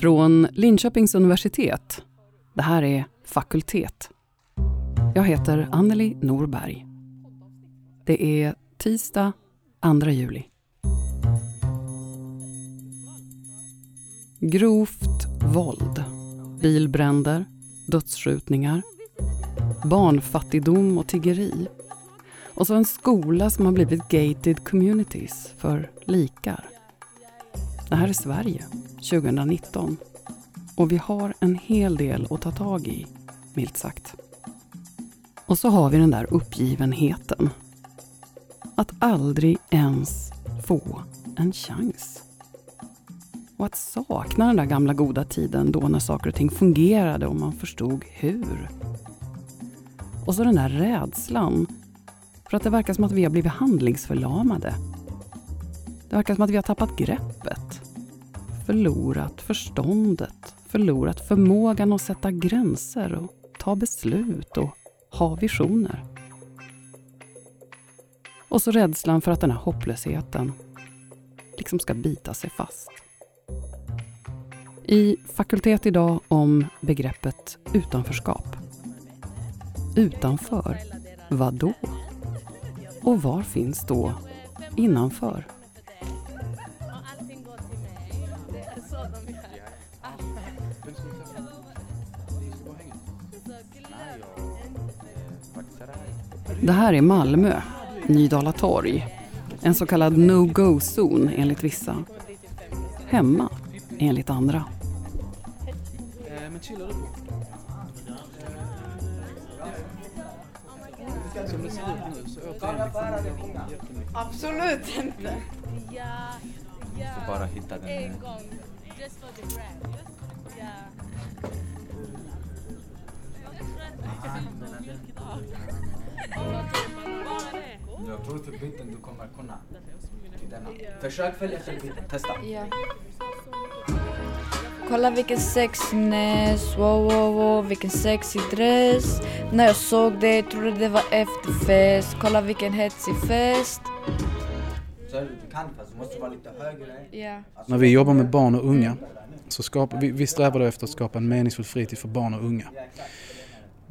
Från Linköpings universitet. Det här är Fakultet. Jag heter Anneli Norberg. Det är tisdag 2 juli. Grovt våld, bilbränder, dödsskjutningar, barnfattigdom och tiggeri. Och så en skola som har blivit gated communities för likar. Det här är Sverige 2019 och vi har en hel del att ta tag i, milt sagt. Och så har vi den där uppgivenheten. Att aldrig ens få en chans. Och att sakna den där gamla goda tiden då när saker och ting fungerade och man förstod hur. Och så den där rädslan för att det verkar som att vi har blivit handlingsförlamade. Det verkar som att vi har tappat greppet. Förlorat förståndet, förlorat förmågan att sätta gränser och ta beslut och ha visioner. Och så rädslan för att den här hopplösheten liksom ska bita sig fast. I Fakultet idag om begreppet utanförskap. Utanför, vad då? Och var finns då innanför? Det här är Malmö, Nydala torg. En så kallad no-go-zon enligt vissa. Hemma enligt andra. Absolut inte. Bara hitta den. Jag tror typ inte du kommer kunna. till. Försök följa självbilden, testa. Ja. Kolla vilken sexnäs, wow wow wow, vilken sexig dress. När jag såg det trodde det var efterfest. Kolla vilken hetsig fest. Så är det, du kan fast du måste vara lite högre. Ja. Alltså, När vi jobbar med barn och unga så skapar vi, vi strävar då efter att skapa en meningsfull fritid för barn och unga.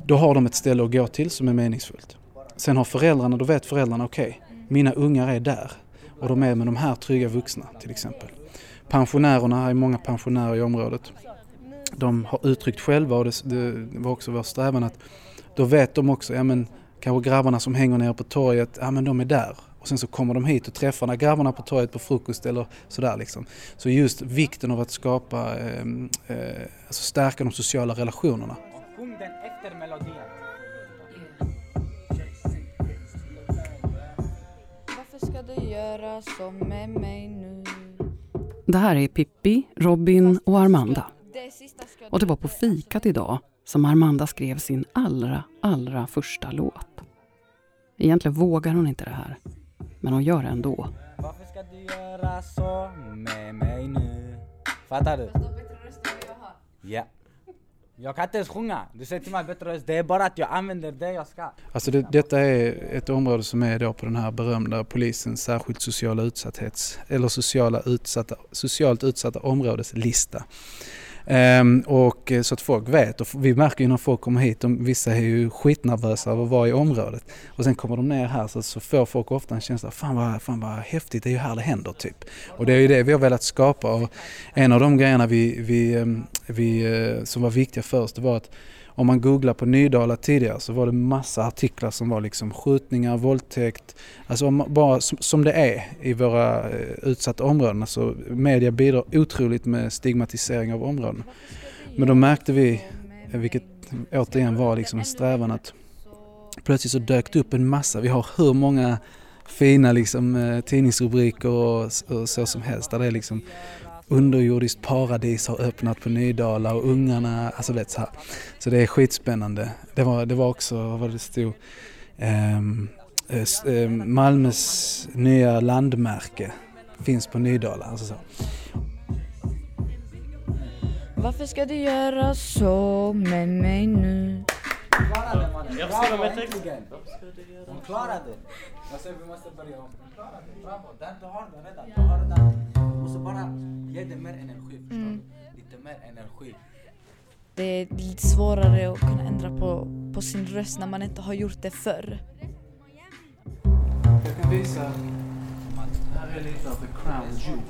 Då har de ett ställe att gå till som är meningsfullt. Sen har föräldrarna, då vet föräldrarna okej, mina ungar är där och de är med de här trygga vuxna till exempel. Pensionärerna, här är många pensionärer i området. De har uttryckt själva och det, det var också vår strävan att då vet de också, ja men kanske grabbarna som hänger nere på torget, ja men de är där. Och sen så kommer de hit och träffar grabbarna på torget på frukost eller sådär liksom. Så just vikten av att skapa, eh, eh, alltså stärka de sociala relationerna. Göra så med mig nu? Det här är Pippi, Robin och Armanda. Och det var på fikat idag som Armanda skrev sin allra, allra första låt. Egentligen vågar hon inte det här, men hon gör det ändå. Varför ska du göra så med mig nu? Fattar du? Ja. Jag kan inte ens sjunga. Du säger till mig bättre röst. Det är bara att jag använder det jag ska. Alltså det, detta är ett område som är då på den här berömda polisens särskilt sociala utsatthets eller sociala utsatta, socialt utsatta områdeslista. Ehm, och eh, så att folk vet och vi märker ju när folk kommer hit, de, vissa är ju skitnervösa av att vara i området. Och sen kommer de ner här så, så får folk ofta en känsla, fan vad, fan vad häftigt, det är ju här det händer typ. Och det är ju det vi har velat skapa och en av de grejerna vi, vi, ehm, vi, eh, som var viktiga för oss det var att om man googlar på Nydala tidigare så var det massa artiklar som var liksom skjutningar, våldtäkt, alltså om, bara som, som det är i våra eh, utsatta områden. Alltså media bidrar otroligt med stigmatisering av områden. Men då märkte vi, vilket återigen var liksom en strävan att plötsligt så dök det upp en massa, vi har hur många fina liksom, eh, tidningsrubriker och, och så som helst där det är liksom underjordiskt paradis har öppnat på Nydala och ungarna, alltså vet så här. Så det är skitspännande. Det var, det var också vad det stod, ehm, Malmös nya landmärke finns på Nydala. Alltså så. Varför ska du göra så med mig nu? Klarade mannen. Bravo, äntligen. Hon klarade. Jag säger vi måste börja om. Hon klarade. Bravo. Där, du har den redan. Du har den. Och så bara ge det mer energi. Förstår du? Lite mer energi. Det är lite svårare att kunna ändra på, på sin röst när man inte har gjort det förr. Jag kan visa, här är lite av the crown jewel.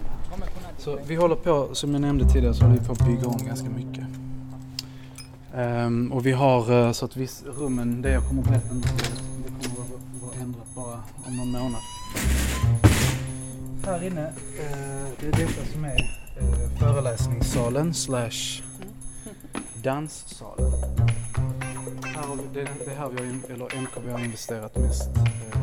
Så vi håller på, som jag nämnde tidigare, så håller vi på att bygga om ganska mycket. Ehm, och vi har eh, så att viss, rummen, det jag kommer att berätta nu, det kommer att vara, vara ändrat bara om någon månad. Här inne, eh, det är detta som är eh, föreläsningssalen slash danssalen. Här det, är här vi har, eller MKB har investerat mest. eh.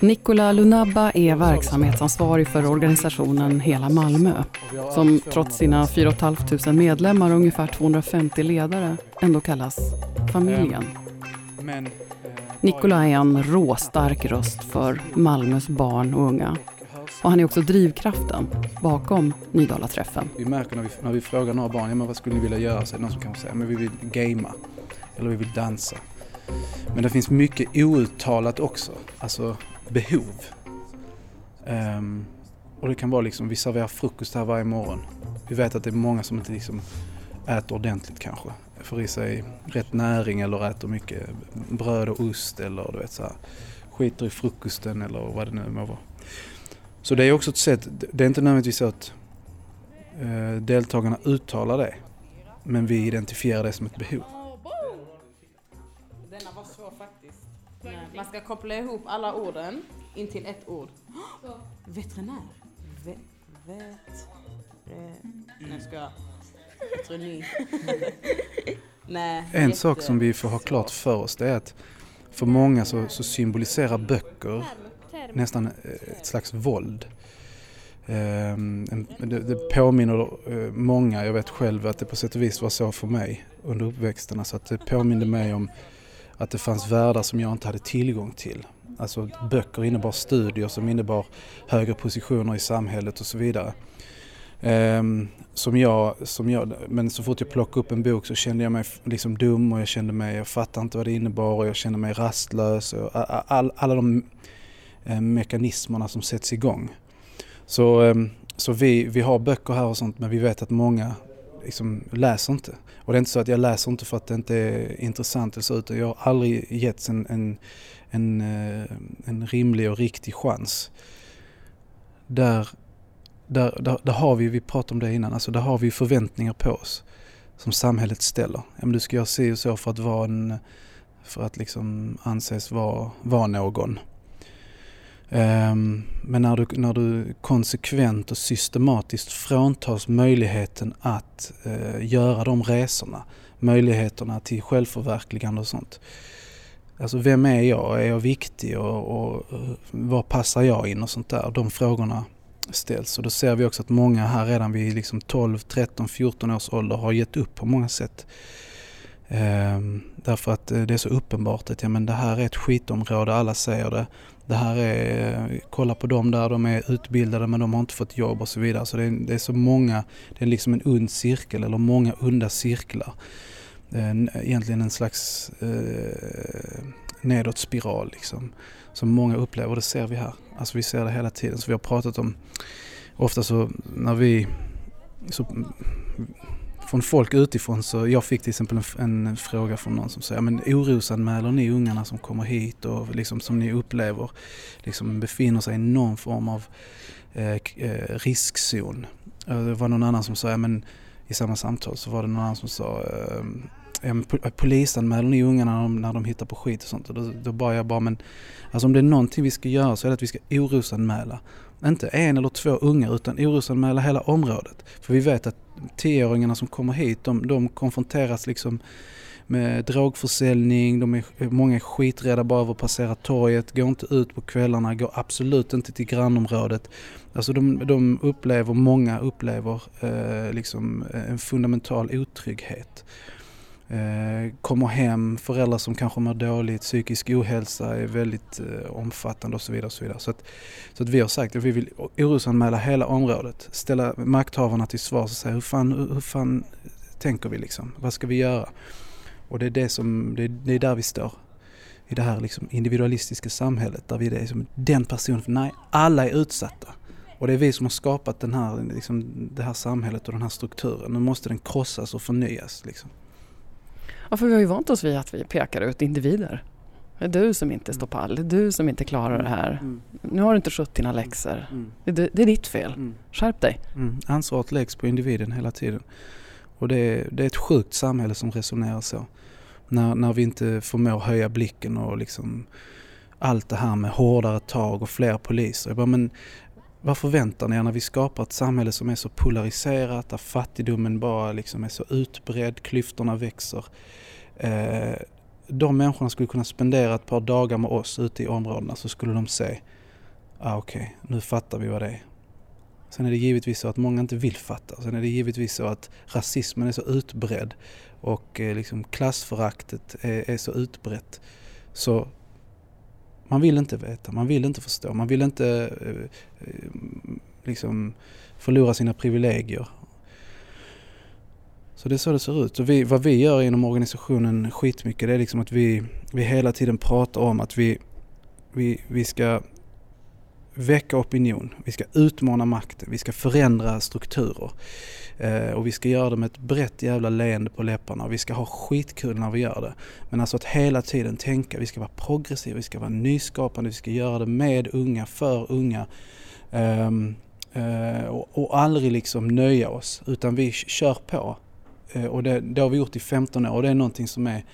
Nicola Lunabba är verksamhetsansvarig för organisationen Hela Malmö som trots 200 sina 4 500 medlemmar och ungefär 250 ledare ändå kallas familjen. Men, Nikolaj är en råstark röst för Malmös barn och unga. Och han är också drivkraften bakom Nydala-träffen. Vi märker när vi, när vi frågar några barn, ja, men vad skulle ni vilja göra? Så är det någon som kanske säger, men vi vill gamea. Eller vi vill dansa. Men det finns mycket outtalat också. Alltså behov. Um, och det kan vara liksom, vi serverar frukost här varje morgon. Vi vet att det är många som inte liksom äter ordentligt kanske. Får i sig rätt näring eller äter mycket bröd och ost eller du vet så här, skiter i frukosten eller vad det nu må vara. Så det är också ett sätt, det är inte nödvändigtvis så att eh, deltagarna uttalar det. Men vi identifierar det som ett behov. Denna var svår faktiskt. Man ska koppla ihop alla orden in till ett ord. Veterinär. Ve, vet... Eh, nu ska jag... Nej. En jätte- sak som vi får ha klart för oss det är att för många så, så symboliserar böcker nästan eh, ett slags våld. Ehm, det, det påminner eh, många, jag vet själv att det på sätt och vis var så för mig under uppväxten. Alltså att det påminde mig om att det fanns världar som jag inte hade tillgång till. Alltså böcker innebar studier som innebar högre positioner i samhället och så vidare. Ehm, som jag, som jag, men så fort jag plockade upp en bok så kände jag mig liksom dum och jag kände mig, jag fattade inte vad det innebar och jag kände mig rastlös. Och all, alla de eh, mekanismerna som sätts igång. Så, ehm, så vi, vi har böcker här och sånt men vi vet att många liksom läser inte. Och det är inte så att jag läser inte för att det inte är intressant eller så utan jag har aldrig getts en, en, en, eh, en rimlig och riktig chans. Där, där, där, där har vi, vi pratade om det innan, alltså där har vi förväntningar på oss som samhället ställer. Ja, men du ska göra si och så för att vara en, för att liksom anses vara, vara någon. Um, men när du, när du konsekvent och systematiskt fråntas möjligheten att uh, göra de resorna, möjligheterna till självförverkligande och sånt. Alltså vem är jag? Är jag viktig och, och eh, och var passar jag in och sånt där? De frågorna ställs och då ser vi också att många här redan vid liksom 12, 13, 14 års ålder har gett upp på många sätt. Ehm, därför att eh, det är så uppenbart att ja, men det här är ett skitområde, alla säger det. Det här är, eh, kolla på dem där, de är utbildade men de har inte fått jobb och så vidare. Så det är, det är så många, det är liksom en ond cirkel eller många onda cirklar. Eh, egentligen en slags eh, nedåt spiral liksom. Som många upplever, det ser vi här. Alltså vi ser det hela tiden. Så vi har pratat om, ofta så när vi, så, från folk utifrån så, jag fick till exempel en, en fråga från någon som säger, men orosanmäler ni ungarna som kommer hit och liksom som ni upplever liksom befinner sig i någon form av eh, eh riskzon? Eh, det var någon annan som sa, ja, men i samma samtal så var det någon annan som sa eh, en polisanmäler ni ungarna när de, när de hittar på skit och sånt? Och då, då bara jag bara, men alltså om det är någonting vi ska göra så är det att vi ska orosanmäla. Inte en eller två unga utan orosanmäla hela området. För vi vet att tioåringarna som kommer hit, de, de konfronteras liksom med drogförsäljning, de är, många är skiträdda bara över att passera torget, går inte ut på kvällarna, går absolut inte till grannområdet. Alltså de, de upplever, många upplever eh, liksom en fundamental otrygghet. Eh, kommer hem, föräldrar som kanske mår dåligt, psykisk ohälsa är väldigt eh, omfattande och så vidare. Och så vidare. Så, att, så att vi har sagt att vi vill orosanmäla hela området, ställa makthavarna till svars och säga hur fan, hur, hur fan tänker vi liksom? Vad ska vi göra? Och det är, det som, det, är- det är där vi står. I det här liksom individualistiska samhället där vi är liksom den personen, nej alla är utsatta. Och det är vi som har skapat den här, liksom, det här samhället och den här strukturen. Nu måste den krossas och förnyas. Liksom. Ja, för vi har ju vant oss vid att vi pekar ut individer. Det är du som inte står pall, det är du som inte klarar det här. Mm. Nu har du inte skött dina läxor. Mm. Det, är- det är ditt fel. Mm. Skärp dig. Mm. Ansvaret läggs på individen hela tiden. Och det är, det är ett sjukt samhälle som resonerar så. När, när vi inte förmår höja blicken och liksom allt det här med hårdare tag och fler poliser. Jag bara, men vad förväntar ni er när vi skapar ett samhälle som är så polariserat, där fattigdomen bara liksom är så utbredd, klyftorna växer. Eh, de människorna skulle kunna spendera ett par dagar med oss ute i områdena så skulle de se, ah, okej, nu fattar vi vad det är. Sen är det givetvis så att många inte vill fatta. Sen är det givetvis så att rasismen är så utbredd och eh, liksom klassföraktet är, är så utbrett. Så man vill inte veta, man vill inte förstå, man vill inte eh, eh, liksom förlora sina privilegier. Så det är så det ser ut. Och vi, vad vi gör inom organisationen skitmycket det är liksom att vi, vi hela tiden pratar om att vi, vi, vi ska väcka opinion, vi ska utmana makten, vi ska förändra strukturer. Eh, och vi ska göra det med ett brett jävla leende på läpparna och vi ska ha skitkul när vi gör det. Men alltså att hela tiden tänka, vi ska vara progressiva, vi ska vara nyskapande, vi ska göra det med unga, för unga. Eh, eh, och, och aldrig liksom nöja oss utan vi kör på. Eh, och det, det har vi gjort i 15 år och det är någonting som är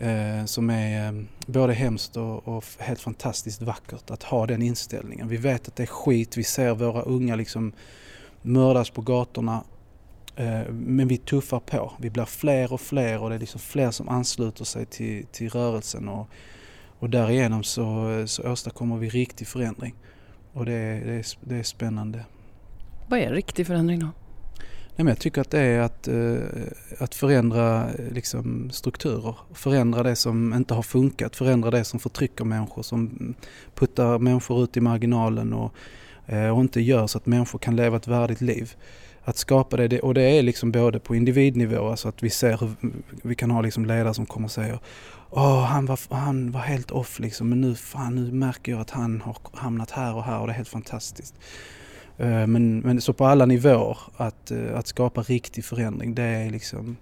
Eh, som är eh, både hemskt och, och helt fantastiskt vackert att ha den inställningen. Vi vet att det är skit, vi ser våra unga liksom mördas på gatorna eh, men vi tuffar på. Vi blir fler och fler och det är liksom fler som ansluter sig till, till rörelsen och, och därigenom så, så åstadkommer vi riktig förändring. Och det, är- det, är, det är spännande. Vad är riktig förändring då? Nej, men jag tycker att det är att, eh, att förändra eh, liksom, strukturer. Förändra det som inte har funkat. Förändra det som förtrycker människor. Som puttar människor ut i marginalen och, eh, och inte gör så att människor kan leva ett värdigt liv. Att skapa det, det och det är liksom både på individnivå, alltså att vi ser hur vi kan ha liksom ledare som kommer och säger Åh, han var, han var helt off liksom, men nu, fan, nu märker jag att han har hamnat här och här och det är helt fantastiskt. Eh, Men, men så på alla nivåer att, eh, att skapa riktig förändring det är liksom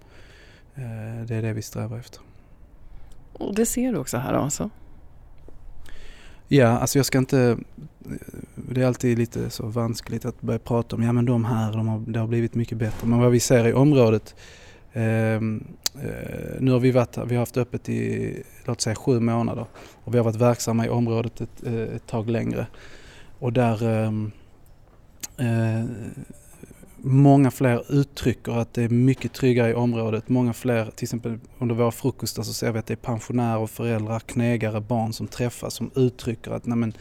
eh, det är det vi strävar efter. Och det ser du också här alltså. Ja, alltså jag ska inte... eh, Det är alltid lite så vanskligt att börja prata om, ja men de här, de har, det har blivit mycket bättre. Men vad vi ser i området, ehm, eh, nu har vi varit vi har haft öppet i, låt säga sju månader. Och vi har varit verksamma i området ett, eh, ett tag längre. Och där ehm, eh, Många fler uttrycker att det är mycket tryggare i området. Många fler, till exempel under våra frukostar så ser vi att det är pensionärer, föräldrar, knegare, barn som träffas som uttrycker att nej men,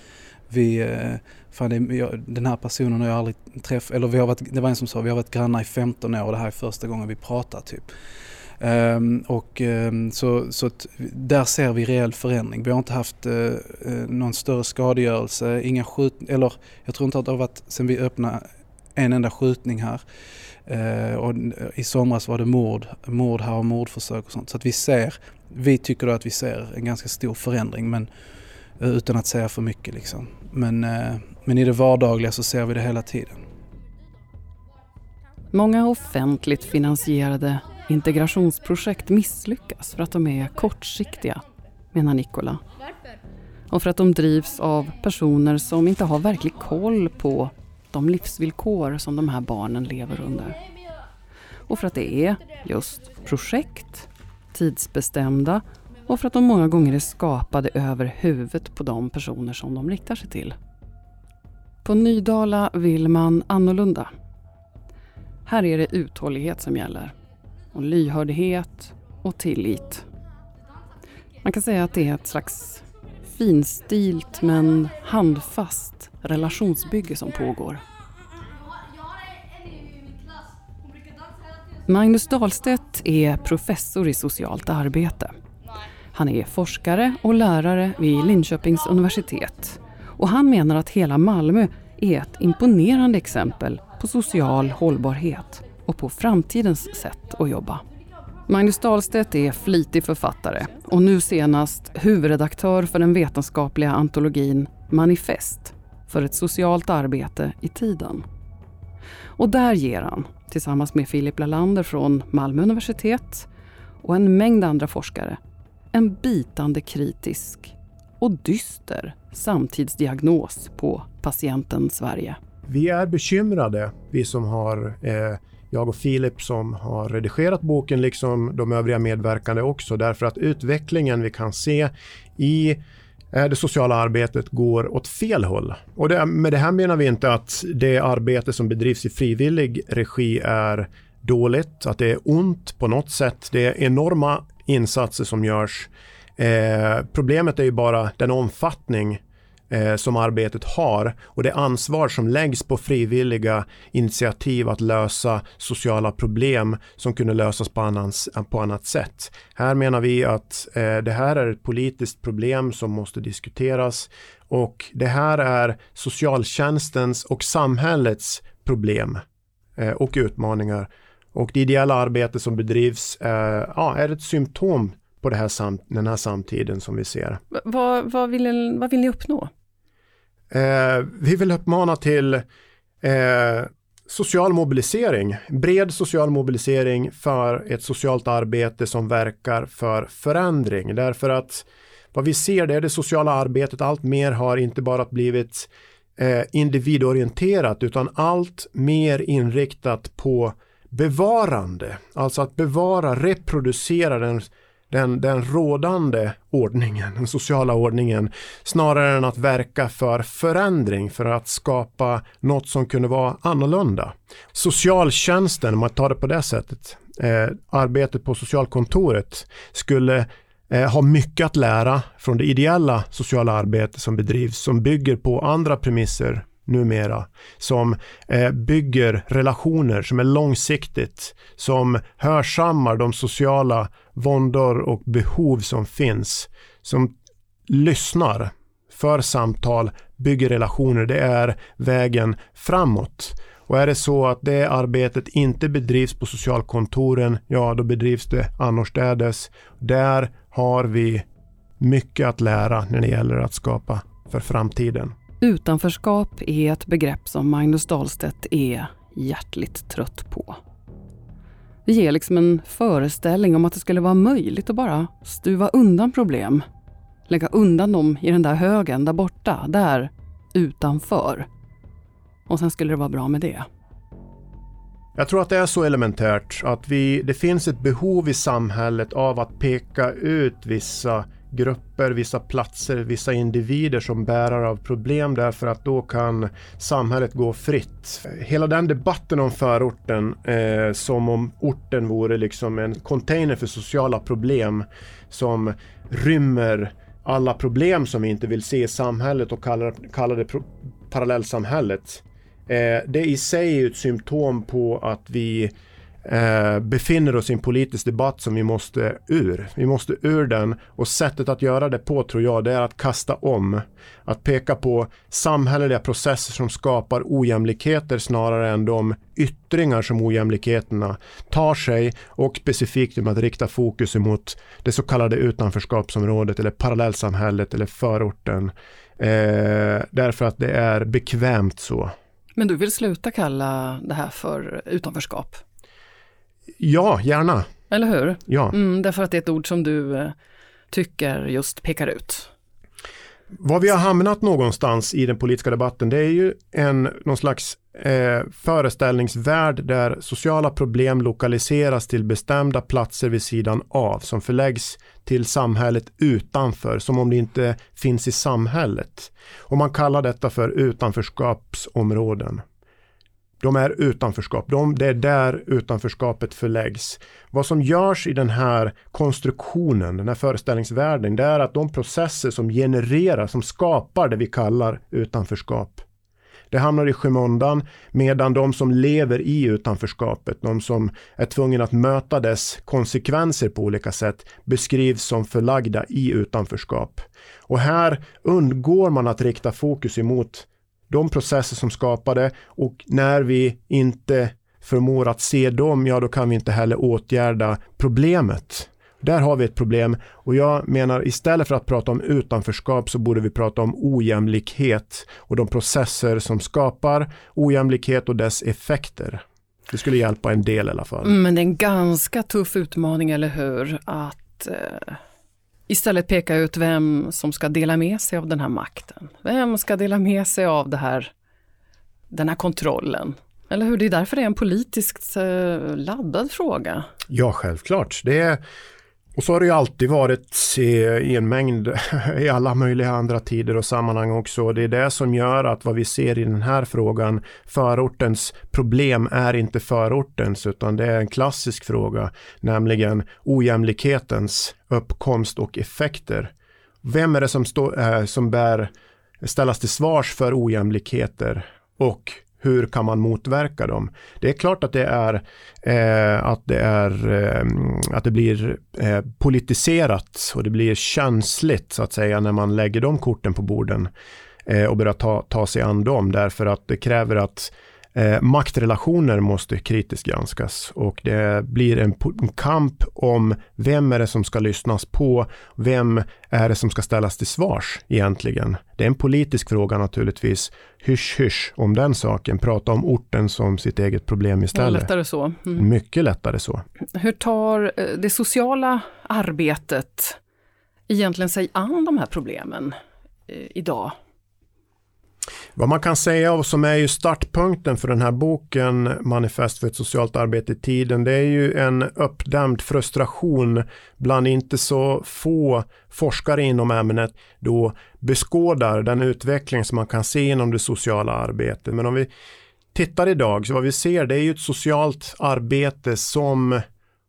vi, eh, fan det, jag, den här personen har jag aldrig träffat, eller vi har varit, det var en som sa vi har varit grannar i 15 år och det här är första gången vi pratar typ. Ehm, och ehm, så, så där ser vi reell förändring. Vi har inte haft eh, eh, någon större skadegörelse, inga skjut, eller jag tror inte att det har varit sen vi öppnade en enda skjutning här. Eh, och I somras var det mord, mord här och mordförsök och sånt. Så att vi ser, vi tycker då att vi ser en ganska stor förändring men utan att säga för mycket liksom. Men, men i det vardagliga så ser vi det hela tiden. Många offentligt finansierade integrationsprojekt misslyckas för att de är kortsiktiga, menar Nikola. Och för att de drivs av personer som inte har verklig koll på de livsvillkor som de här barnen lever under. Och för att det är just projekt, tidsbestämda och för att de många gånger är skapade över huvudet på de personer som de riktar sig till. På Nydala vill man annorlunda. Här är det uthållighet som gäller. Och lyhördhet och tillit. Man kan säga att det är ett slags finstilt men handfast relationsbygge som pågår. Magnus Dahlstedt är professor i socialt arbete. Han är forskare och lärare vid Linköpings universitet. Och han menar att hela Malmö är ett imponerande exempel på social hållbarhet och på framtidens sätt att jobba. Magnus Dahlstedt är flitig författare och nu senast huvudredaktör för den vetenskapliga antologin Manifest för ett socialt arbete i tiden. Och där ger han, tillsammans med Filip Lalander från Malmö universitet och en mängd andra forskare, en bitande kritisk och dyster samtidsdiagnos på patienten Sverige. Vi är bekymrade, vi som har eh, jag och Filip som har redigerat boken, liksom de övriga medverkande också, därför att utvecklingen vi kan se i eh, det sociala arbetet går åt fel håll. Och det, med det här menar vi inte att det arbete som bedrivs i frivillig regi är dåligt, att det är ont på något sätt. Det är enorma insatser som görs. Eh, problemet är ju bara den omfattning eh, som arbetet har och det ansvar som läggs på frivilliga initiativ att lösa sociala problem som kunde lösas på, annans, eh, på annat sätt. Här menar vi att eh, det här är ett politiskt problem som måste diskuteras och det här är socialtjänstens och samhällets problem eh, och utmaningar. Och det ideella arbete som bedrivs eh, ja, är ett symptom på det här den här samtiden som vi ser. Vad, vad, vill, vad vill ni uppnå? Eh, vi vill uppmana till eh, social mobilisering, bred social mobilisering för ett socialt arbete som verkar för förändring. Därför att vad vi ser det är det sociala arbetet allt mer har inte bara blivit eh, individorienterat utan allt mer inriktat på bevarande, alltså att bevara, reproducera den den, den rådande ordningen, den sociala ordningen, snarare än att verka för förändring, för att skapa något som kunde vara annorlunda. Socialtjänsten, om man tar det på det sättet, eh, arbetet på socialkontoret skulle eh, ha mycket att lära från det ideella sociala arbete som bedrivs, som bygger på andra premisser numera som eh, bygger relationer som är långsiktigt, som hörsammar de sociala våndor och behov som finns, som lyssnar, för samtal, bygger relationer. Det är vägen framåt. Och är det så att det arbetet inte bedrivs på socialkontoren, ja då bedrivs det annorstädes. Där har vi mycket att lära när det gäller att skapa för framtiden. Utanförskap är ett begrepp som Magnus Dahlstedt är hjärtligt trött på. Det ger liksom en föreställning om att det skulle vara möjligt att bara stuva undan problem. Lägga undan dem i den där högen där borta, där utanför. Och sen skulle det vara bra med det. Jag tror att det är så elementärt att vi, det finns ett behov i samhället av att peka ut vissa grupper, vissa platser, vissa individer som bärare av problem därför att då kan samhället gå fritt. Hela den debatten om förorten eh, som om orten vore liksom en container för sociala problem som rymmer alla problem som vi inte vill se i samhället och kallar, kallar det parallellsamhället. Eh, det i sig är ett symptom på att vi eh, befinner oss i en politisk debatt som vi måste ur. Vi måste ur den och sättet att göra det på tror jag det är att kasta om. Att peka på samhälleliga processer som skapar ojämlikheter snarare än de yttringar som ojämlikheterna tar sig och specifikt med att rikta fokus mot det så kallade utanförskapsområdet eller parallellsamhället eller förorten. Eh, därför att det är bekvämt så. Men du vill sluta kalla det här för utanförskap? Ja, gärna. Eller hur? Ja. Mm, därför att det är ett ord som du eh, tycker just pekar ut. Var vi har hamnat någonstans i den politiska debatten det är ju en, någon slags eh, föreställningsvärld där sociala problem lokaliseras till bestämda platser vid sidan av som förläggs till samhället utanför som om det inte finns i samhället. Och man kallar detta för utanförskapsområden. De är utanförskap. De, det är där utanförskapet förläggs. Vad som görs i den här konstruktionen, den här föreställningsvärlden, det är att de processer som genererar, som skapar det vi kallar utanförskap, det hamnar i skymundan medan de som lever i utanförskapet, de som är tvungna att möta dess konsekvenser på olika sätt, beskrivs som förlagda i utanförskap. Och här undgår man att rikta fokus emot de processer som skapar det och när vi inte förmår att se dem, ja då kan vi inte heller åtgärda problemet. Där har vi ett problem och jag menar istället för att prata om utanförskap så borde vi prata om ojämlikhet och de processer som skapar ojämlikhet och dess effekter. Det skulle hjälpa en del i alla fall. Mm, men det är en ganska tuff utmaning, eller hur? Att eh, istället peka ut vem som ska dela med sig av den här makten. Vem ska dela med sig av det här, den här kontrollen? Eller hur? Det är därför det är en politiskt eh, laddad fråga. Ja, självklart. Det är, och så har det ju alltid varit i, en mängd, i alla möjliga andra tider och sammanhang också. Det är det som gör att vad vi ser i den här frågan, förortens problem är inte förortens, utan det är en klassisk fråga, nämligen ojämlikhetens uppkomst och effekter. Vem är det som, stå, äh, eh, som bär ställas till svars för ojämlikheter och hur kan man motverka dem? Det är klart att det är eh, att det är eh, att det blir eh, politiserat och det blir känsligt så att säga när man lägger de korten på borden eh, och börjar ta, ta sig an dem därför att det kräver att Eh, maktrelationer måste kritiskt granskas och det blir en, en, kamp om vem är det som ska lyssnas på, vem är det som ska ställas till svars egentligen. Det är en politisk fråga naturligtvis. Hysch hysch om den saken, prata om orten som sitt eget problem istället. Lättare så. Mm. Mycket lättare så. Hur tar eh, det sociala arbetet egentligen sig an de här problemen eh, idag? Vad man kan säga och som är ju startpunkten för den här boken Manifest för ett socialt arbete i tiden det är ju en uppdämd frustration bland inte så få forskare inom ämnet då beskådar den utveckling som man kan se inom det sociala arbetet. Men om vi tittar idag så vad vi ser det är ju ett socialt arbete som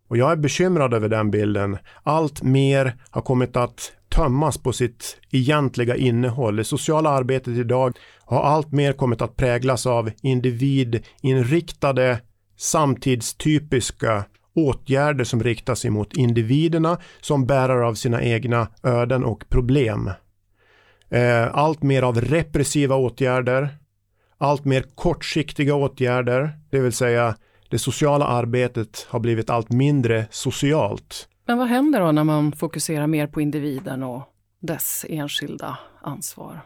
och jag är bekymrad över den bilden. Allt mer har kommit att tömmas på sitt egentliga innehåll. Det sociala arbetet idag har allt mer kommit att präglas av individinriktade samtidstypiska åtgärder som riktar sig mot individerna som bärare av sina egna öden och problem. Eh, allt mer av repressiva åtgärder, allt mer kortsiktiga åtgärder, det vill säga det sociala arbetet har blivit allt mindre socialt. Men vad händer då när man fokuserar mer på individen och dess enskilda ansvar?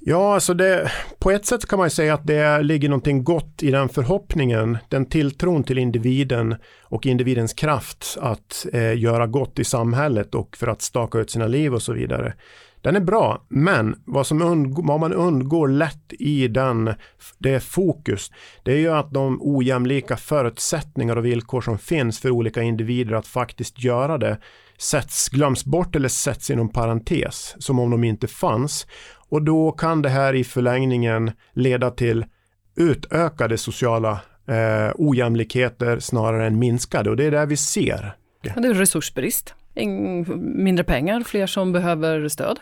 Ja, alltså det, på ett sätt kan man säga att det ligger någonting gott i den förhoppningen, den tilltron till individen och individens kraft att eh, göra gott i samhället och för att staka ut sina liv och så vidare. Den är bra, men vad, som undgår, vad man undgår lätt i den, det fokus, det är ju att de ojämlika förutsättningar och villkor som finns för olika individer att faktiskt göra det sätts, glöms bort eller sätts inom parentes, som om de inte fanns. Och då kan det här i förlängningen leda till utökade sociala eh, ojämlikheter snarare än minskade och det är det vi ser. Det är resursbrist, mindre pengar, fler som behöver stöd.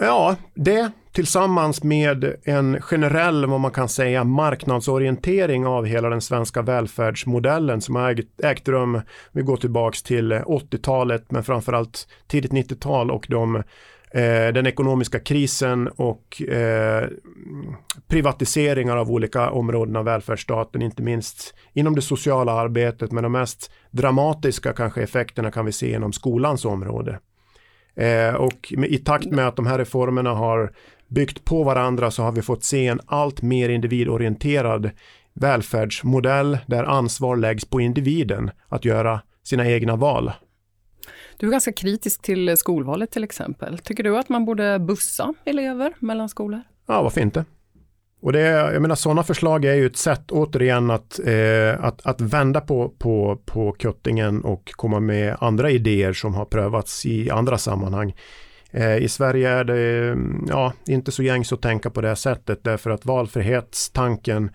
Ja, det tillsammans med en generell, vad man kan säga, marknadsorientering av hela den svenska välfärdsmodellen som har ägt, ägt rum, vi går tillbaks till 80-talet men framförallt tidigt 90-tal och de eh, den ekonomiska krisen och eh, privatiseringar av olika områden av välfärdsstaten, inte minst inom det sociala arbetet, men de mest dramatiska kanske effekterna kan vi se inom skolans område. Eh, och i takt med att de här reformerna har byggt på varandra så har vi fått se en allt mer individorienterad välfärdsmodell där ansvar läggs på individen att göra sina egna val. Du är ganska kritisk till skolvalet till exempel. Tycker du att man borde bussa elever mellan skolor? Ja, varför inte? Och det, jag menar sådana förslag är ju ett sätt återigen att, eh, att, att vända på, på, på kuttingen och komma med andra idéer som har prövats i andra sammanhang. Eh, I Sverige är det mm, ja, inte så gängs att tänka på det sättet därför att valfrihetstanken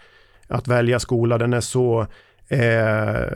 att välja skola den är så Eh,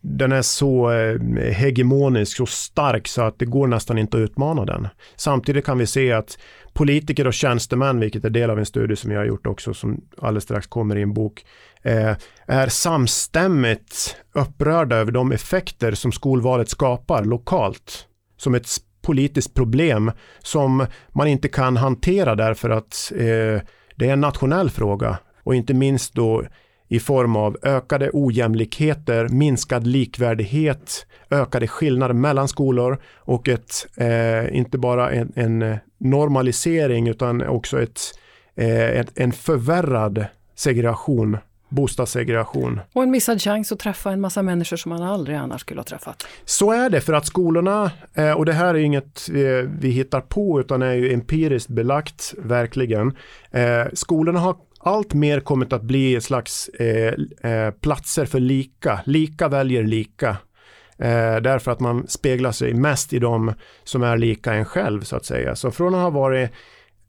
den är så eh, hegemonisk, så stark så att det går nästan inte att utmana den. Samtidigt kan vi se att politiker och tjänstemän, vilket är del av en studie som jag har gjort också, som alldeles strax kommer i en bok, eh, är samstämmigt upprörda över de effekter som skolvalet skapar lokalt. Som ett politiskt problem som man inte kan hantera därför att eh, det är en nationell fråga och inte minst då i form av ökade ojämlikheter, minskad likvärdighet, ökade skillnader mellan skolor och ett, eh, inte bara en, en, normalisering utan också ett, eh, ett, en förvärrad segregation bostadssegregation. Och en missad chans att träffa en massa människor som man aldrig annars skulle ha träffat. Så är det för att skolorna, eh, och det här är inget vi hittar på utan är ju empiriskt belagt verkligen. Eh, skolorna har allt mer kommit att bli ett slags eh, eh platser för lika. Lika väljer lika. Eh, därför att man speglar sig mest i de som är lika en själv så att säga. Så från att ha varit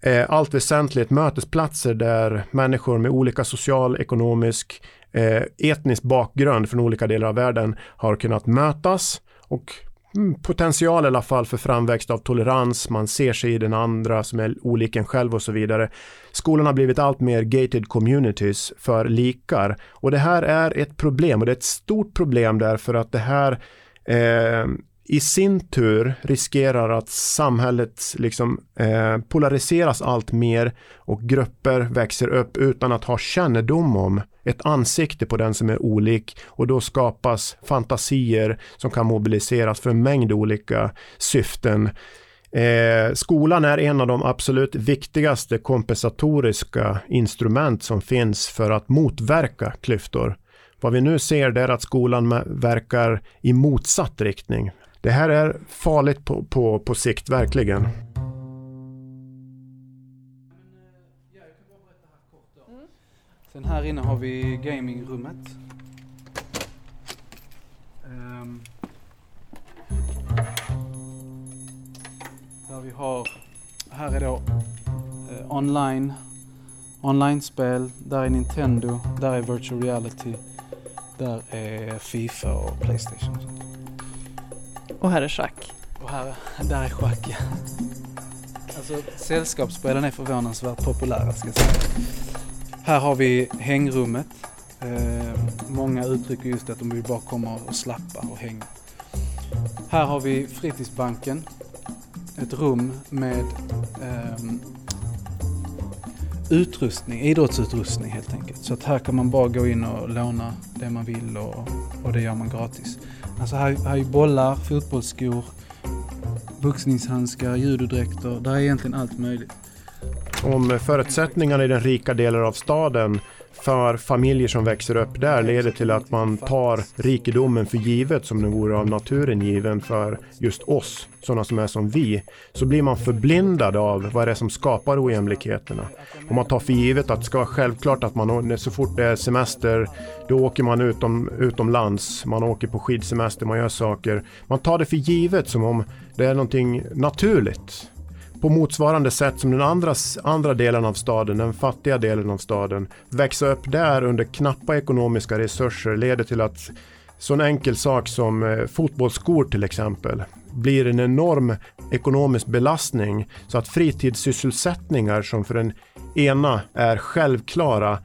eh, allt väsentligt mötesplatser där människor med olika social, ekonomisk, eh, etnisk bakgrund från olika delar av världen har kunnat mötas och Mm, potential i alla fall för framväxt av tolerans, man ser sig i den andra som är olik en själv och så vidare. Skolan har blivit allt mer gated communities för likar och det här är ett problem och det är ett stort problem därför att det här eh, i sin tur riskerar att samhället liksom eh, polariseras allt mer och grupper växer upp utan att ha kännedom om ett ansikte på den som är olik och då skapas fantasier som kan mobiliseras för en mängd olika syften. Eh, skolan är en av de absolut viktigaste kompensatoriska instrument som finns för att motverka klyftor. Vad vi nu ser det är att skolan verkar i motsatt riktning. Det här är farligt på, på, på sikt, verkligen. Sen här inne har vi gamingrummet. Um, där vi har, här är då uh, online, online-spel, där är Nintendo, där är virtual reality, där är Fifa och Playstation. Och sånt. Och här är schack. Och här, där är schack ja. Alltså sällskapsspelen är förvånansvärt populära ska jag säga. Här har vi hängrummet. Eh, många uttrycker just att de vill bara komma och slappa och hänga. Här har vi fritidsbanken. Ett rum med eh, utrustning, idrottsutrustning helt enkelt. Så att här kan man bara gå in och låna det man vill och, och det gör man gratis. Alltså här, här är bollar, fotbollsskor, boxningshandskar, judodräkter. Där är egentligen allt möjligt. Om förutsättningarna i den rika delen av staden för familjer som växer upp där leder till att man tar rikedomen för givet som den vore av naturen given för just oss, sådana som är som vi, så blir man förblindad av vad det är som skapar ojämlikheterna. Om man tar för givet att det ska vara självklart att man så fort det är semester, då åker man utom, utomlands, man åker på skidsemester, man gör saker. Man tar det för givet som om det är någonting naturligt på motsvarande sätt som den andra, andra delen av staden, den fattiga delen av staden, växa upp där under knappa ekonomiska resurser leder till att sån enkel sak som eh, fotbollsskor till exempel blir en enorm ekonomisk belastning så att fritidssysselsättningar som för den ena är självklara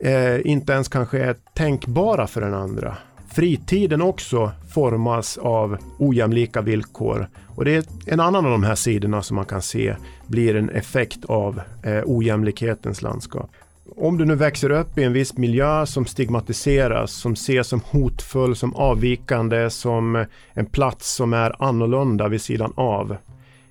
eh, inte ens kanske är tänkbara för den andra. Fritiden också formas av ojämlika villkor och det är en annan av de här sidorna som man kan se blir en effekt av eh, ojämlikhetens landskap. Om du nu växer upp i en viss miljö som stigmatiseras, som ses som hotfull, som avvikande, som en plats som är annorlunda vid sidan av,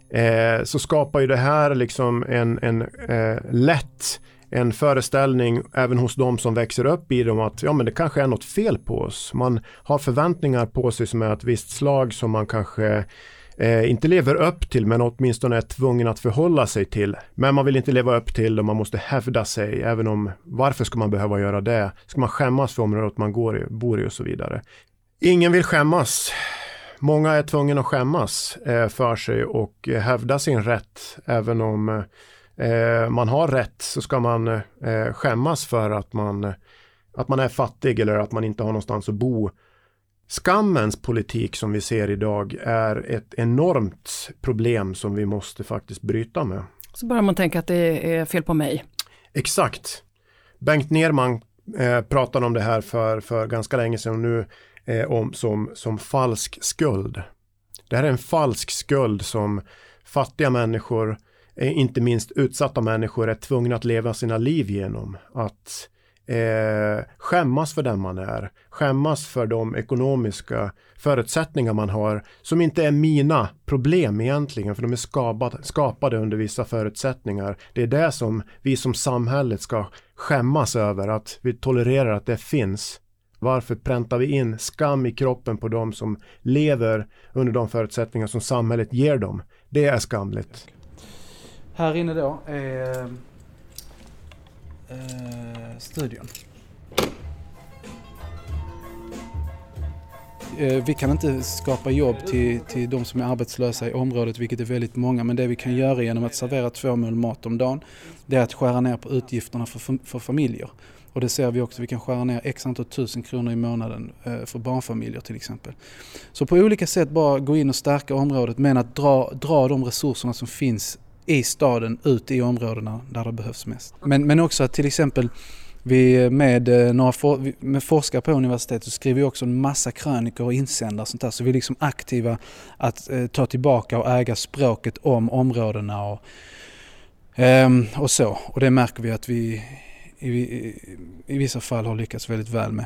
eh, så skapar ju det här liksom en, en eh, lätt en föreställning även hos de som växer upp i dem att ja, men det kanske är något fel på oss. Man har förväntningar på sig som är ett visst slag som man kanske eh, inte lever upp till men åtminstone är tvungen att förhålla sig till. Men man vill inte leva upp till och man måste hävda sig även om varför ska man behöva göra det? Ska man skämmas för området man går i, bor i och så vidare. Ingen vill skämmas. Många är tvungna att skämmas eh, för sig och eh, hävda sin rätt även om eh, eh, man har rätt så ska man eh, skämmas för att man, att man är fattig eller att man inte har någonstans att bo Skammens politik som vi ser idag är ett enormt problem som vi måste faktiskt bryta med. Så börjar man tänka att det är fel på mig. Exakt. Bengt Nerman eh, pratade om det här för, för ganska länge sedan nu eh, om, som, som falsk skuld. Det här är en falsk skuld som fattiga människor, eh, inte minst utsatta människor, är tvungna att leva sina liv genom. Att eh, skämmas för den man är, skämmas för de ekonomiska förutsättningar man har som inte är mina problem egentligen, för de är skapade, skapade under vissa förutsättningar. Det är det som vi som samhället ska skämmas över, att vi tolererar att det finns. Varför präntar vi in skam i kroppen på de som lever under de förutsättningar som samhället ger dem? Det är skamligt. Här inne då är eh, studion. Eh, vi kan inte skapa jobb till, till de som är arbetslösa i området, vilket är väldigt många, men det vi kan göra genom att servera två mål mat om dagen, det är att skära ner på utgifterna för, för familjer. Och det ser vi också, vi kan skära ner x antal tusen kronor i månaden eh, för barnfamiljer till exempel. Så på olika sätt bara gå in och stärka området men att dra, dra de resurserna som finns i staden ut i områdena där det behövs mest. Men, men också att till exempel vi med, eh, några for, med forskare på universitetet så skriver vi också en massa krönikor och insändare och sånt där. Så vi är liksom aktiva att eh, ta tillbaka och äga språket om områdena och, eh, och så. Och det märker vi att vi i, i, i vissa fall har lyckats väldigt väl med.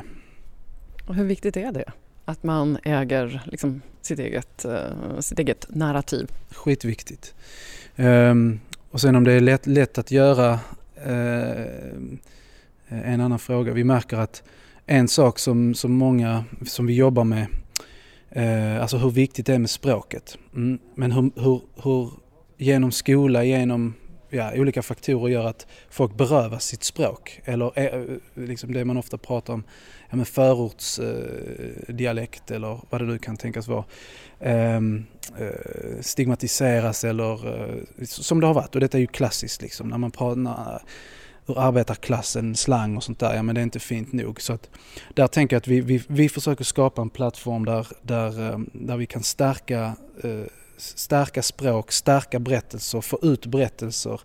Och hur viktigt är det? Att man äger liksom sitt, eget, uh, sitt eget narrativ? Skitviktigt. Um, och sen om det är lätt, lätt att göra uh, en annan fråga. Vi märker att en sak som, som många som vi jobbar med, uh, alltså hur viktigt det är med språket. Mm, men hur, hur, hur genom skola, genom ja, olika faktorer gör att folk berövas sitt språk. Eller eh, liksom det man ofta pratar om, ja, men förortsdialekt eh, eller vad det nu kan tänkas vara. Ehm, eh, stigmatiseras eller eh, som det har varit och detta är ju klassiskt liksom när man pratar ur arbetarklassen, slang och sånt där, ja men det är inte fint nog. Så att där tänker jag att vi, vi, vi försöker skapa en plattform där, där, ehm, där vi kan stärka eh, stärka språk, stärka berättelser, få ut berättelser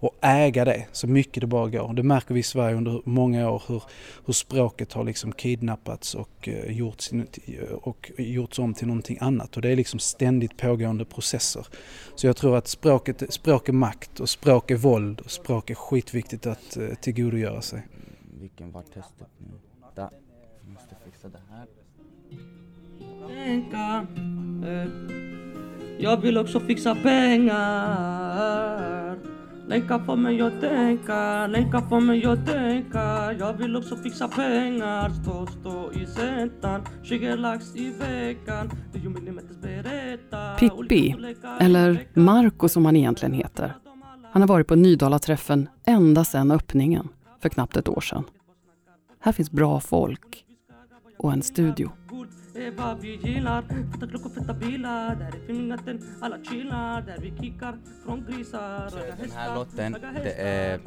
och äga det så mycket det bara går. Det märker vi i Sverige under många år hur, hur språket har liksom kidnappats och, uh, gjorts, och gjorts om till någonting annat och det är liksom ständigt pågående processer. Så jag tror att språket, språk är makt och språk är våld och språk är skitviktigt att uh, tillgodogöra sig. Vilken var testet nu? Där. Jag måste fixa det här. Jag vill också fixa pengar. Länka får mig att tänka, länka får mig att tänka Jag vill också fixa pengar, stå, stå i centan 20 lax i veckan. 9 millimeters berätta. Pippi, eller Marco som han egentligen heter. Han har varit på Nydala-träffen ända sedan öppningen för knappt ett år sedan. Här finns bra folk och en studio vad vi gillar Feta klockor, feta bilar Där är filmnatten, alla chillar Där vi kickar från grisar Den här låten, det är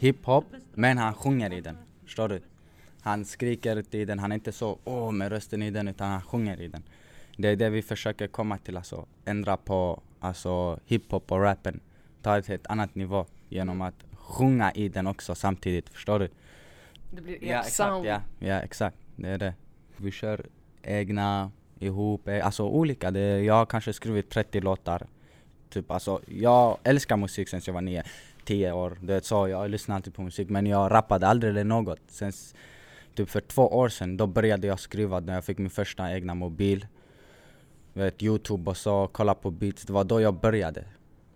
hiphop men han sjunger i den. Förstår du? Han skriker i den, han är inte så åh med rösten i den utan han sjunger i den. Det är det vi försöker komma till alltså, ändra på alltså hiphop och rappen. Ta det till ett annat nivå genom att sjunga i den också samtidigt, förstår du? Det blir ert ja, exakt, sound. Ja, ja, exakt. Det är det. Vi kör egna, ihop, eh, alltså olika. Det, jag har kanske skrivit 30 låtar. Typ alltså, jag älskar musik sen jag var nio, tio år. Du vet, så, jag lyssnar alltid på musik men jag rappade aldrig eller något. Sen typ för två år sedan, då började jag skriva när jag fick min första egna mobil. Vet, Youtube och så, kolla på beats. Det var då jag började.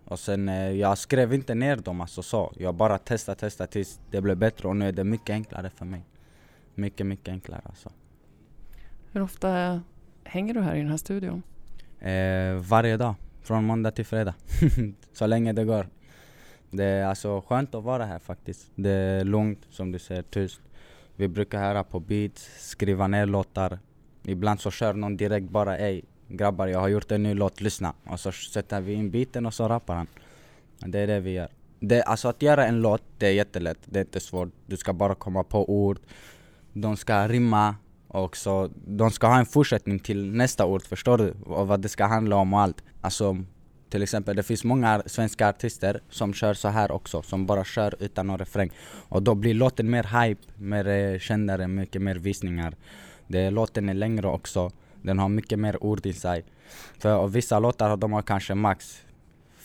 Och sen, eh, jag skrev inte ner dem alltså så. Jag bara testade, testade tills det blev bättre och nu är det mycket enklare för mig. Mycket, mycket enklare alltså. Hur ofta hänger du här i den här studion? Eh, varje dag, från måndag till fredag. så länge det går. Det är alltså skönt att vara här faktiskt. Det är lugnt, som du säger, tyst. Vi brukar höra på beats, skriva ner låtar. Ibland så kör någon direkt bara ej grabbar jag har gjort en ny låt, lyssna. Och så sätter vi in beaten och så rappar han. Det är det vi gör. Det, alltså att göra en låt, det är jättelätt. Det är inte svårt. Du ska bara komma på ord. De ska rimma, och så, de ska ha en fortsättning till nästa ord, förstår du? Och vad det ska handla om och allt. Alltså, till exempel det finns många svenska artister som kör så här också, som bara kör utan någon refräng. Och då blir låten mer hype, mer eh, kändare, mycket mer visningar. Det, låten är längre också, den har mycket mer ord i sig. För vissa låtar de har kanske max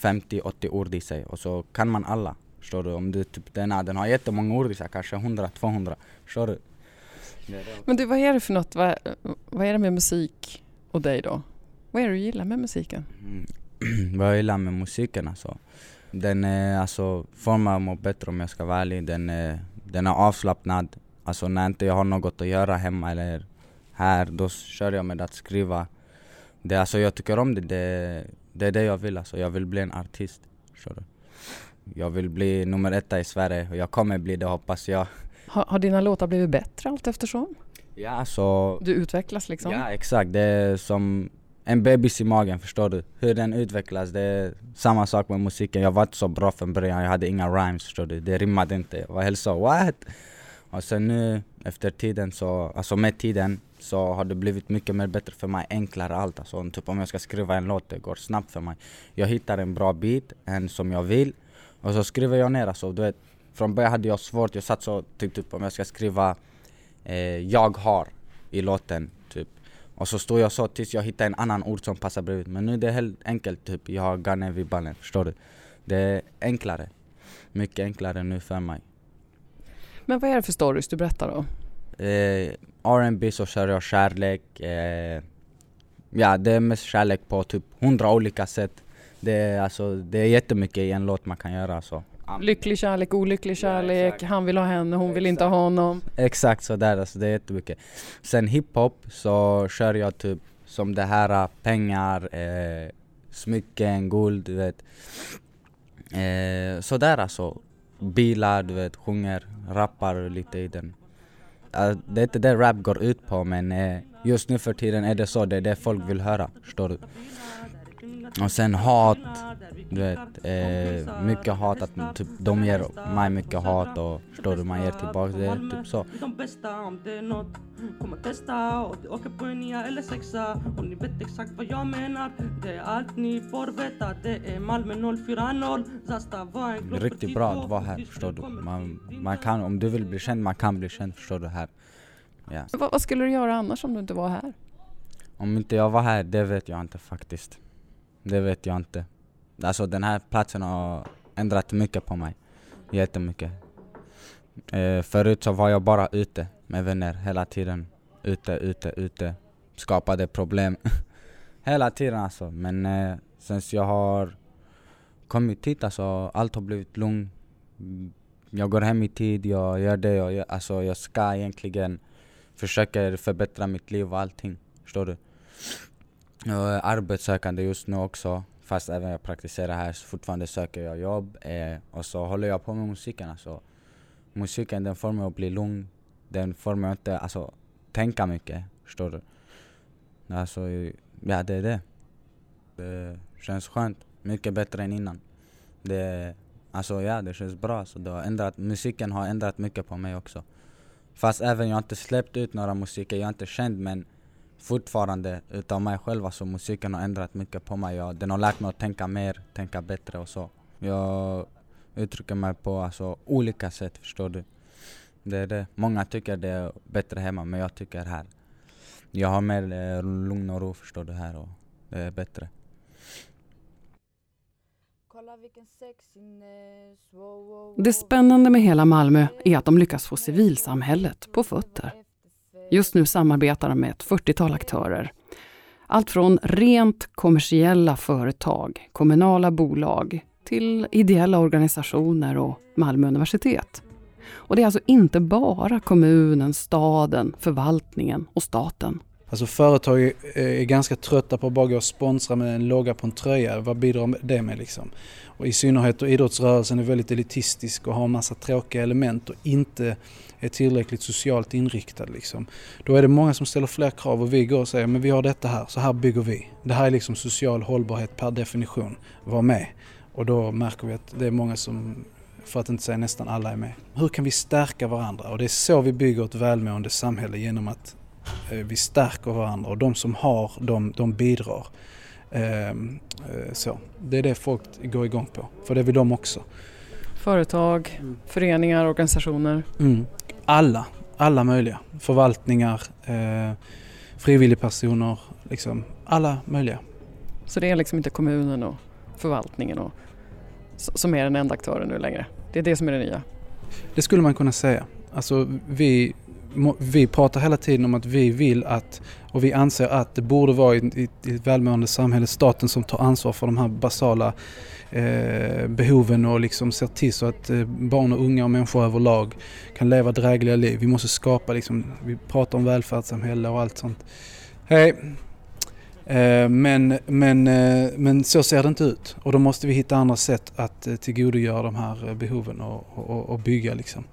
50-80 ord i sig och så kan man alla. Förstår du? Om du typ denna, den har jättemånga ord i sig. kanske 100-200. Förstår du? Men du, vad är det för något? Vad, vad är det med musik och dig då? Vad är det du gillar med musiken? Mm. Vad jag gillar med musiken alltså. Den är alltså, får mig att må bättre om jag ska vara ärlig. Den är, den är avslappnad. Alltså när inte jag har något att göra hemma eller här, då kör jag med att skriva. Det, alltså jag tycker om det, det, det är det jag vill alltså. Jag vill bli en artist. Jag vill bli nummer etta i Sverige och jag kommer bli det hoppas jag. Har, har dina låtar blivit bättre allt eftersom? Ja alltså, Du utvecklas liksom? Ja exakt, det är som en bebis i magen förstår du. Hur den utvecklas, det är samma sak med musiken. Jag var inte så bra från början, jag hade inga rhymes förstår du. Det rimmade inte. Jag var helt så what? Och sen nu efter tiden så, alltså med tiden så har det blivit mycket mer bättre för mig, enklare allt alltså. Typ om jag ska skriva en låt, det går snabbt för mig. Jag hittar en bra beat, en som jag vill och så skriver jag ner alltså. Du vet, från början hade jag svårt, jag satt så typ, typ om jag ska skriva eh, jag har i låten typ. Och så stod jag så tills jag hittade en annan ord som passar bredvid. Men nu är det helt enkelt typ, jag har Gunne vid ballen, förstår du? Det är enklare. Mycket enklare nu för mig. Men vad är det för stories du berättar då? Eh, R&B så kör jag kärlek. Eh, ja, det är mest kärlek på typ hundra olika sätt. Det är, alltså, det är jättemycket i en låt man kan göra så. Lycklig kärlek, olycklig kärlek, exakt. han vill ha henne, hon vill inte ha honom. Exakt sådär, alltså det är jättemycket. Sen hiphop så kör jag typ som det här pengar, eh, smycken, guld, du vet. Eh, sådär alltså. Bilar, du vet, sjunger, rappar lite i den. Eh, det är inte det rap går ut på men eh, just nu för tiden är det så, det är det folk vill höra, förstår du? Och sen hat, du vet, eh, mycket hat, att typ, de ger mig mycket hat och förstår du, man ger tillbaka, det typ så. De bästa om det är nåt Kommer testa och det åker på en nia eller sexa Och ni vet exakt vad jag menar Det är allt ni får veta Det är Malmö 040 Zasta var en Det är riktigt bra att vara här, förstår du? Man, man kan, om du vill bli känd, man kan bli känd, förstår du, här. Ja. Vad, vad skulle du göra annars om du inte var här? Om inte jag var här, det vet jag inte faktiskt. Det vet jag inte. Alltså den här platsen har ändrat mycket på mig. Jättemycket. Eh, förut så var jag bara ute med vänner hela tiden. Ute, ute, ute. Skapade problem. hela tiden alltså. Men eh, sen jag har kommit hit alltså, allt har blivit lugnt. Jag går hem i tid, jag gör det jag gör. Alltså jag ska egentligen försöka förbättra mitt liv och allting. Förstår du? Jag är arbetssökande just nu också. Fast även jag praktiserar här så fortfarande söker jag jobb. Eh, och så håller jag på med musiken alltså. Musiken den får mig att bli lugn. Den får mig att inte alltså, tänka mycket. Förstår du? Alltså, ja det är det. Det känns skönt. Mycket bättre än innan. Det, alltså ja, det känns bra. Så det har ändrat, musiken har ändrat mycket på mig också. Fast även jag har inte släppt ut några musiker, jag är inte känd men fortfarande utav mig själv, alltså musiken har ändrat mycket på mig. Jag, den har lärt mig att tänka mer, tänka bättre och så. Jag uttrycker mig på alltså, olika sätt, förstår du? Det är det. Många tycker det är bättre hemma, men jag tycker här. Jag har mer eh, lugn och ro, förstår du, här och det är bättre. Wow, Det spännande med hela Malmö är att de lyckas få civilsamhället på fötter. Just nu samarbetar de med ett 40-tal aktörer. Allt från rent kommersiella företag, kommunala bolag till ideella organisationer och Malmö universitet. Och det är alltså inte bara kommunen, staden, förvaltningen och staten. Alltså företag är, är ganska trötta på att bara gå och sponsra med en logga på en tröja. Vad bidrar det med liksom? Och i synnerhet då idrottsrörelsen är väldigt elitistisk och har en massa tråkiga element och inte är tillräckligt socialt inriktad. Liksom. Då är det många som ställer fler krav och vi går och säger men vi har detta här, så här bygger vi. Det här är liksom social hållbarhet per definition. Var med. Och då märker vi att det är många som, för att inte säga nästan alla är med. Hur kan vi stärka varandra? Och det är så vi bygger ett välmående samhälle genom att eh, vi stärker varandra och de som har, de, de bidrar. Ehm, eh, så. Det är det folk går igång på, för det vill de också. Företag, föreningar, organisationer. Mm. Alla, alla möjliga. Förvaltningar, eh, frivilligpersoner, liksom alla möjliga. Så det är liksom inte kommunen och förvaltningen och, som är den enda aktören nu längre. Det är det som är det nya. Det skulle man kunna säga. Alltså vi, vi pratar hela tiden om att vi vill att och vi anser att det borde vara i, i, i ett välmående samhälle staten som tar ansvar för de här basala eh, behoven och liksom ser till så att eh, barn och unga och människor överlag kan leva drägliga liv. Vi måste skapa liksom, vi pratar om välfärdssamhälle och allt sånt. Hej! Eh, men, men, eh, men så ser det inte ut och då måste vi hitta andra sätt att eh, tillgodogöra de här behoven och, och, och bygga liksom.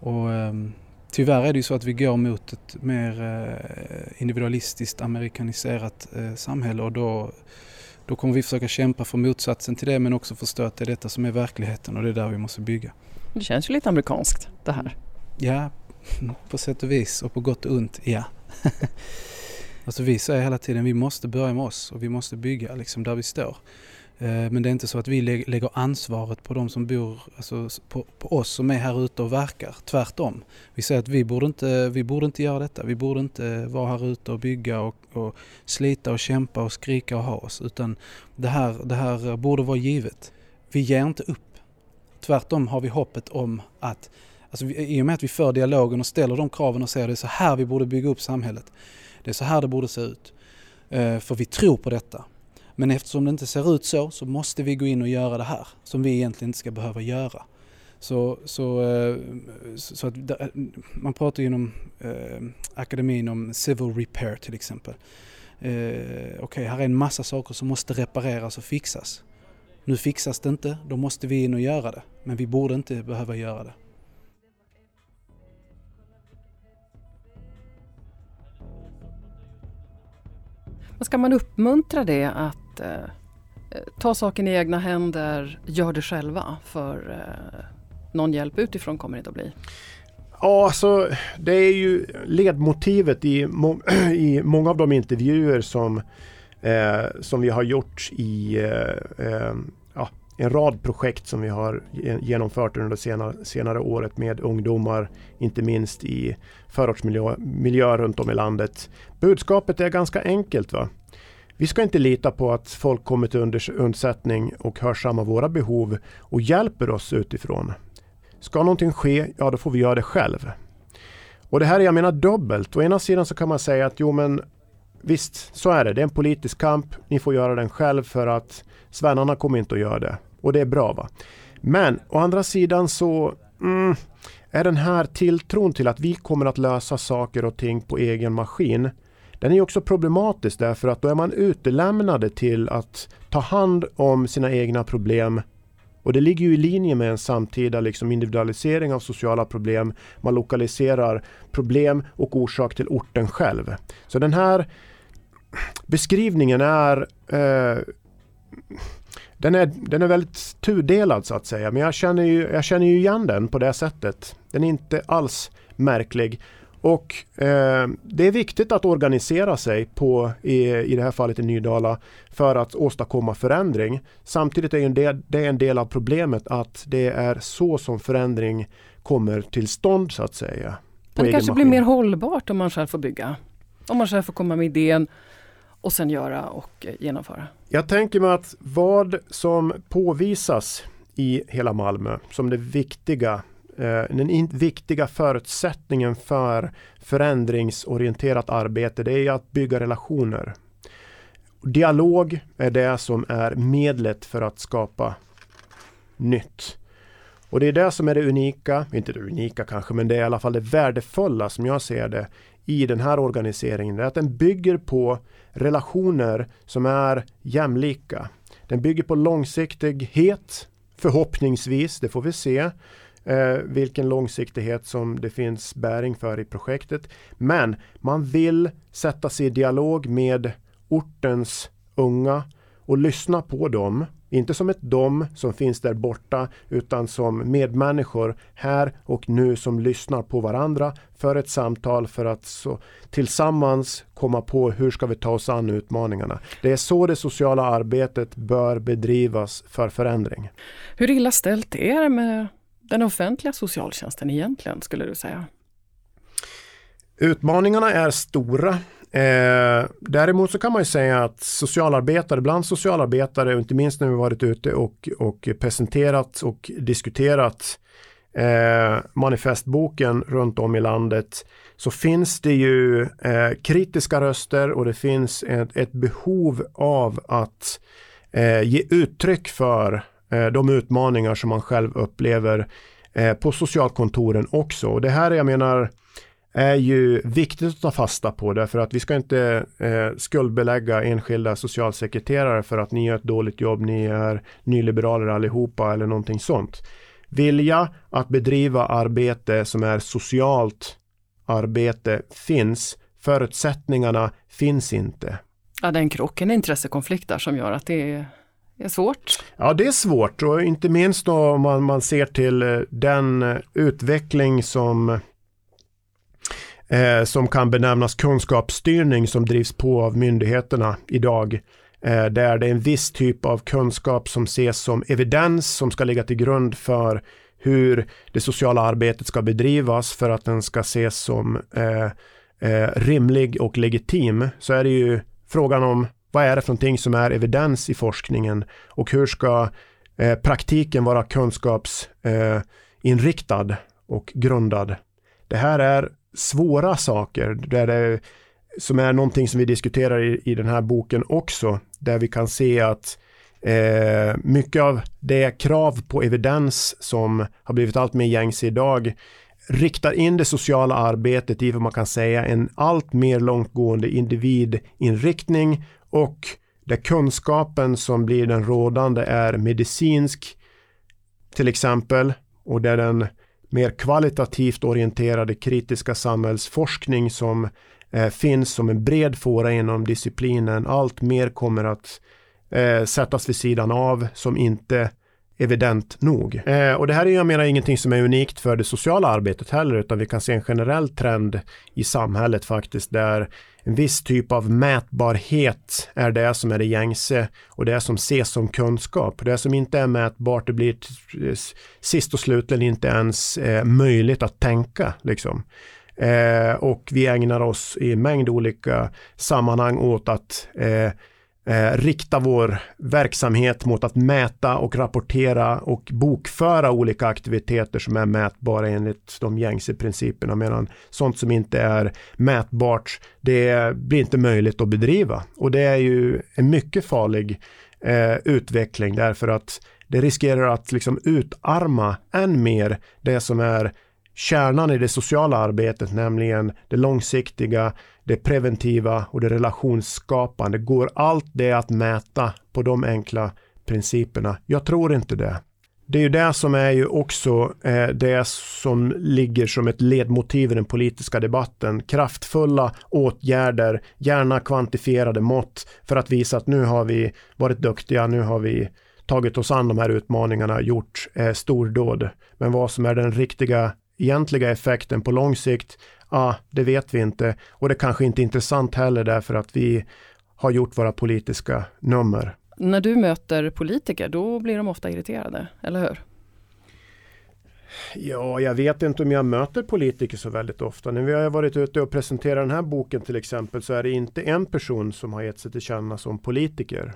Och, ehm, tyvärr är det ju så att vi går mot ett mer eh, individualistiskt amerikaniserat eh, samhälle och då, då kommer vi försöka kämpa för motsatsen till det men också förstå att det är detta som är verkligheten och det är där vi måste bygga. Det känns ju lite amerikanskt det här. Ja, på sätt och vis och på gott och ont, ja. alltså vi säger hela tiden vi måste börja med oss och vi måste bygga liksom där vi står. Eh, men det är inte så att vi lägger ansvaret på de som bor, alltså på, på oss som är här ute och verkar. Tvärtom. Vi säger att vi borde inte, vi borde inte göra detta. Vi borde inte vara här ute och bygga och, och slita och kämpa och skrika och ha oss. Utan det här, det här borde vara givet. Vi ger inte upp. Tvärtom har vi hoppet om att Alltså, I och med att vi för dialogen och ställer de kraven och säger att det är så här vi borde bygga upp samhället. Det är så här det borde se ut. Eh, för vi tror på detta. Men eftersom det inte ser ut så, så måste vi gå in och göra det här. Som vi egentligen inte ska behöva göra. Så, så, eh, så att, eh, man pratar ju inom eh, akademin om civil repair till exempel. Eh, Okej, här är en massa saker som måste repareras och fixas. Nu fixas det inte, då måste vi in och göra det. Men vi borde inte behöva göra det. Ska man uppmuntra det att eh, eh, ta saken i egna händer, gör det själva för eh, någon hjälp utifrån kommer det inte att bli. Ja, alltså det är ju ledmotivet i, må i många av de intervjuer som, eh, som vi har gjort i eh, eh, ja, en rad projekt som vi har genomfört under det senare, senare året med ungdomar, inte minst i förortsmiljö miljö runt om i landet. Budskapet är ganska enkelt. va? Vi ska inte lita på att folk kommer till unders- undsättning och hörsammar våra behov och hjälper oss utifrån. Ska någonting ske, ja då får vi göra det själv. Och det här är jag menar dubbelt. Å ena sidan så kan man säga att jo men visst, så är det. Det är en politisk kamp. Ni får göra den själv för att svennarna kommer inte att göra det. Och det är bra va. Men å andra sidan så mm, är den här tilltron till att vi kommer att lösa saker och ting på egen maskin den är också problematisk därför att då är man utelämnade till att ta hand om sina egna problem och det ligger ju i linje med en samtida liksom individualisering av sociala problem. Man lokaliserar problem och orsak till orten själv. Så den här beskrivningen är eh, den är, den är väldigt tudelad så att säga. Men jag känner, ju, jag känner ju igen den på det sättet. Den är inte alls märklig. Och eh, det är viktigt att organisera sig på, i, i det här fallet i Nydala, för att åstadkomma förändring. Samtidigt är del, det är en del av problemet att det är så som förändring kommer till stånd så att säga. Men det kanske blir maskin. mer hållbart om man själv får bygga. Om man själv får komma med idén och sen göra och eh, genomföra. Jag tänker mig att vad som påvisas i hela Malmö som det viktiga Eh, den in, viktiga förutsättningen för förändringsorienterat arbete det är att bygga relationer. Dialog är det som är medlet för att skapa nytt. Och det är det som är det unika, inte det unika kanske, men det är i alla fall det värdefulla som jag ser det i den här organiseringen. Det är att den bygger på relationer som är jämlika. Den bygger på långsiktighet, förhoppningsvis, det får vi se eh, vilken långsiktighet som det finns bäring för i projektet. Men man vill sätta sig i dialog med ortens unga och lyssna på dem. Inte som ett dom som finns där borta utan som medmänniskor här och nu som lyssnar på varandra för ett samtal för att så tillsammans komma på hur ska vi ta oss an utmaningarna. Det är så det sociala arbetet bör bedrivas för förändring. Hur illa ställt är det med den offentliga socialtjänsten egentligen, skulle du säga? Utmaningarna är stora Eh, däremot så kan man ju säga att socialarbetare, bland socialarbetare, inte minst när vi varit ute och, och presenterat och diskuterat eh, manifestboken runt om i landet så finns det ju eh, kritiska röster och det finns ett, ett behov av att eh, ge uttryck för Eh, de utmaningar som man själv upplever eh, på socialkontoren också. Och det här jag menar är ju viktigt att ta fasta på därför att vi ska inte eh, skuldbelägga enskilda socialsekreterare för att ni gör ett dåligt jobb, ni är nyliberaler allihopa eller någonting sånt. Vilja att bedriva arbete som är socialt arbete finns, förutsättningarna finns inte. Ja, det är en krock, en intressekonflikt där som gör att det är, är svårt. Ja, det är svårt och inte minst då om man, man ser till eh, den eh, utveckling som eh, som kan benämnas kunskapsstyrning som drivs på av myndigheterna idag. Eh, där det är en viss typ av kunskap som ses som evidens som ska ligga till grund för hur det sociala arbetet ska bedrivas för att den ska ses som eh, eh, rimlig och legitim så är det ju frågan om vad är det för någonting som är evidens i forskningen och hur ska eh, praktiken vara kunskapsinriktad eh, och grundad. Det här är svåra saker där det, som är någonting som vi diskuterar i, i den här boken också, där vi kan se att eh, mycket av det krav på evidens som har blivit allt mer gängse idag riktar in det sociala arbetet i vad man kan säga en allt mer långtgående individinriktning och där kunskapen som blir den rådande är medicinsk till exempel och där den mer kvalitativt orienterade kritiska samhällsforskning som eh, finns som en bred fåra inom disciplinen allt mer kommer att eh, sättas vid sidan av som inte evident nog. Eh, och det här är jag menar ingenting som är unikt för det sociala arbetet heller utan vi kan se en generell trend i samhället faktiskt där en viss typ av mätbarhet är det som är det gängse och det som ses som kunskap. Det som inte är mätbart det blir sist och slutligen inte ens eh, möjligt att tänka. Liksom. Eh, och vi ägnar oss i en mängd olika sammanhang åt att eh, eh, rikta vår verksamhet mot att mäta och rapportera och bokföra olika aktiviteter som är mätbara enligt de gängse principerna medan sånt som inte är mätbart det blir inte möjligt att bedriva. Och det är ju en mycket farlig eh, utveckling därför att det riskerar att liksom utarma än mer det som är kärnan i det sociala arbetet, nämligen det långsiktiga, det preventiva och det relationsskapande. Går allt det att mäta på de enkla principerna? Jag tror inte det. Det är ju det som är ju också eh, det som ligger som ett ledmotiv i den politiska debatten. Kraftfulla åtgärder, gärna kvantifierade mått för att visa att nu har vi varit duktiga, nu har vi tagit oss an de här utmaningarna, gjort eh, stordåd. Men vad som är den riktiga egentliga effekten på lång sikt, ja, det vet vi inte. Och det kanske inte är intressant heller därför att vi har gjort våra politiska nummer. När du möter politiker, då blir de ofta irriterade, eller hur? Ja, jag vet inte om jag möter politiker så väldigt ofta. När vi har varit ute och presenterat den här boken till exempel så är det inte en person som har gett sig till känna som politiker.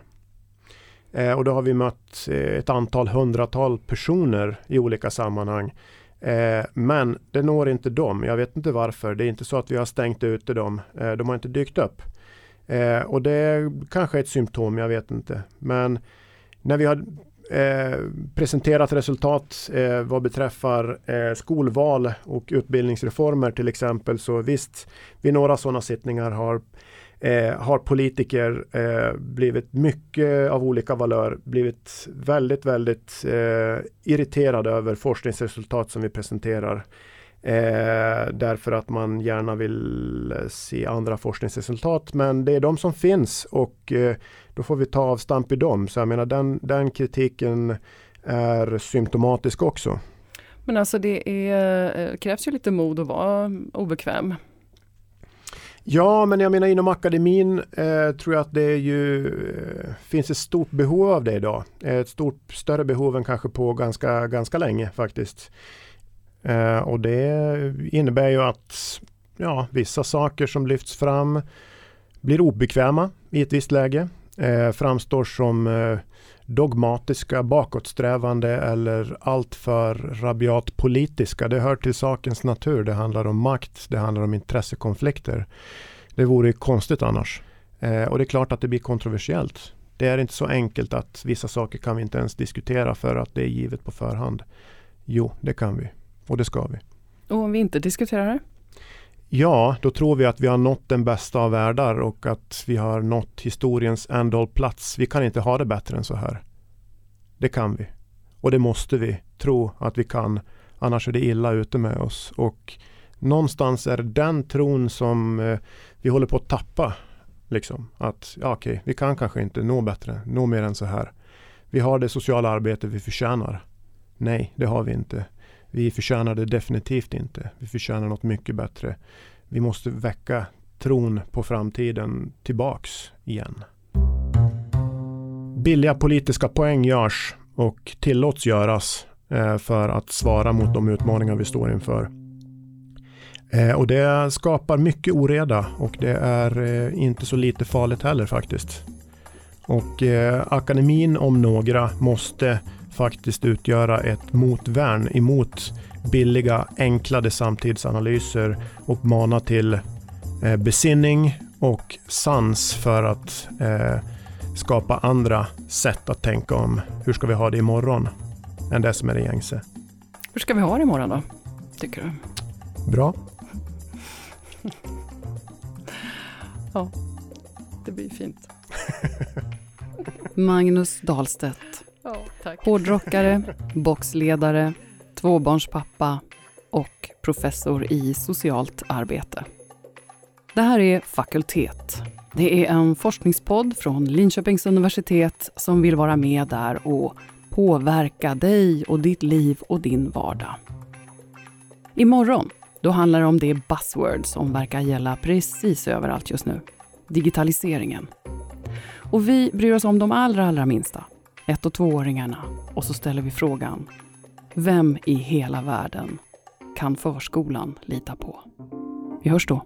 Eh, och då har vi mött eh, ett antal hundratal personer i olika sammanhang. Eh, men det når inte dem. Jag vet inte varför. Det är inte så att vi har stängt ute dem. Eh, de har inte dykt upp. Eh, och det är kanske ett symptom, jag vet inte. Men när vi har eh, presenterat resultat eh, vad beträffar eh, skolval och utbildningsreformer till exempel så visst, vid några sådana sittningar har eh, har politiker eh, blivit mycket av olika valör, blivit väldigt, väldigt eh, irriterade över forskningsresultat som vi presenterar. Eh, därför att man gärna vill eh, se andra forskningsresultat. Men det är de som finns och eh, då får vi ta avstamp i dem. Så jag menar den, den kritiken är symptomatisk också. Men alltså det är, eh, krävs ju lite mod att vara obekväm. Ja, men jag menar inom akademin eh, tror jag att det ju, eh, finns ett stort behov av det idag. Eh, ett stort, större behov än kanske på ganska, ganska länge faktiskt. Eh, och det innebär ju att ja, vissa saker som lyfts fram blir obekväma i ett visst läge, eh, framstår som eh, dogmatiska, bakåtsträvande eller alltför rabiat politiska. Det hör till sakens natur. Det handlar om makt, det handlar om intressekonflikter. Det vore konstigt annars. Eh, och det är klart att det blir kontroversiellt. Det är inte så enkelt att vissa saker kan vi inte ens diskutera för att det är givet på förhand. Jo, det kan vi. Och det ska vi. Och om vi inte diskuterar det? Ja, då tror vi att vi har nått den bästa av världar och att vi har nått historiens end plats. Vi kan inte ha det bättre än så här. Det kan vi. Och det måste vi tro att vi kan. Annars är det illa ute med oss. Och någonstans är det den tron som eh, vi håller på att tappa. Liksom. Att ja, okej, vi kan kanske inte nå bättre, nå mer än så här. Vi har det sociala arbete vi förtjänar. Nej, det har vi inte. Vi förtjänar det definitivt inte. Vi förtjänar något mycket bättre. Vi måste väcka tron på framtiden tillbaks igen. Billiga politiska poäng görs och tillåts göras eh, för att svara mot de utmaningar vi står inför. Eh, och det skapar mycket oreda och det är eh, inte så lite farligt heller faktiskt. Och akademin om några måste faktiskt utgöra ett motvärn emot billiga, enklade samtidsanalyser och mana till eh, besinning och sans för att eh, skapa andra sätt att tänka om hur ska vi ha det imorgon än det som är det gängse. Hur ska vi ha det imorgon då, tycker du? Bra. ja, det blir fint. Magnus Dahlstedt Tack. Hårdrockare, boxledare, tvåbarnspappa och professor i socialt arbete. Det här är Fakultet. Det är en forskningspodd från Linköpings universitet som vill vara med där och påverka dig och ditt liv och din vardag. Imorgon då handlar det om det buzzword som verkar gälla precis överallt just nu. Digitaliseringen. Och vi bryr oss om de allra, allra minsta ett och tvååringarna och så ställer vi frågan Vem i hela världen kan förskolan lita på? Vi hörs då.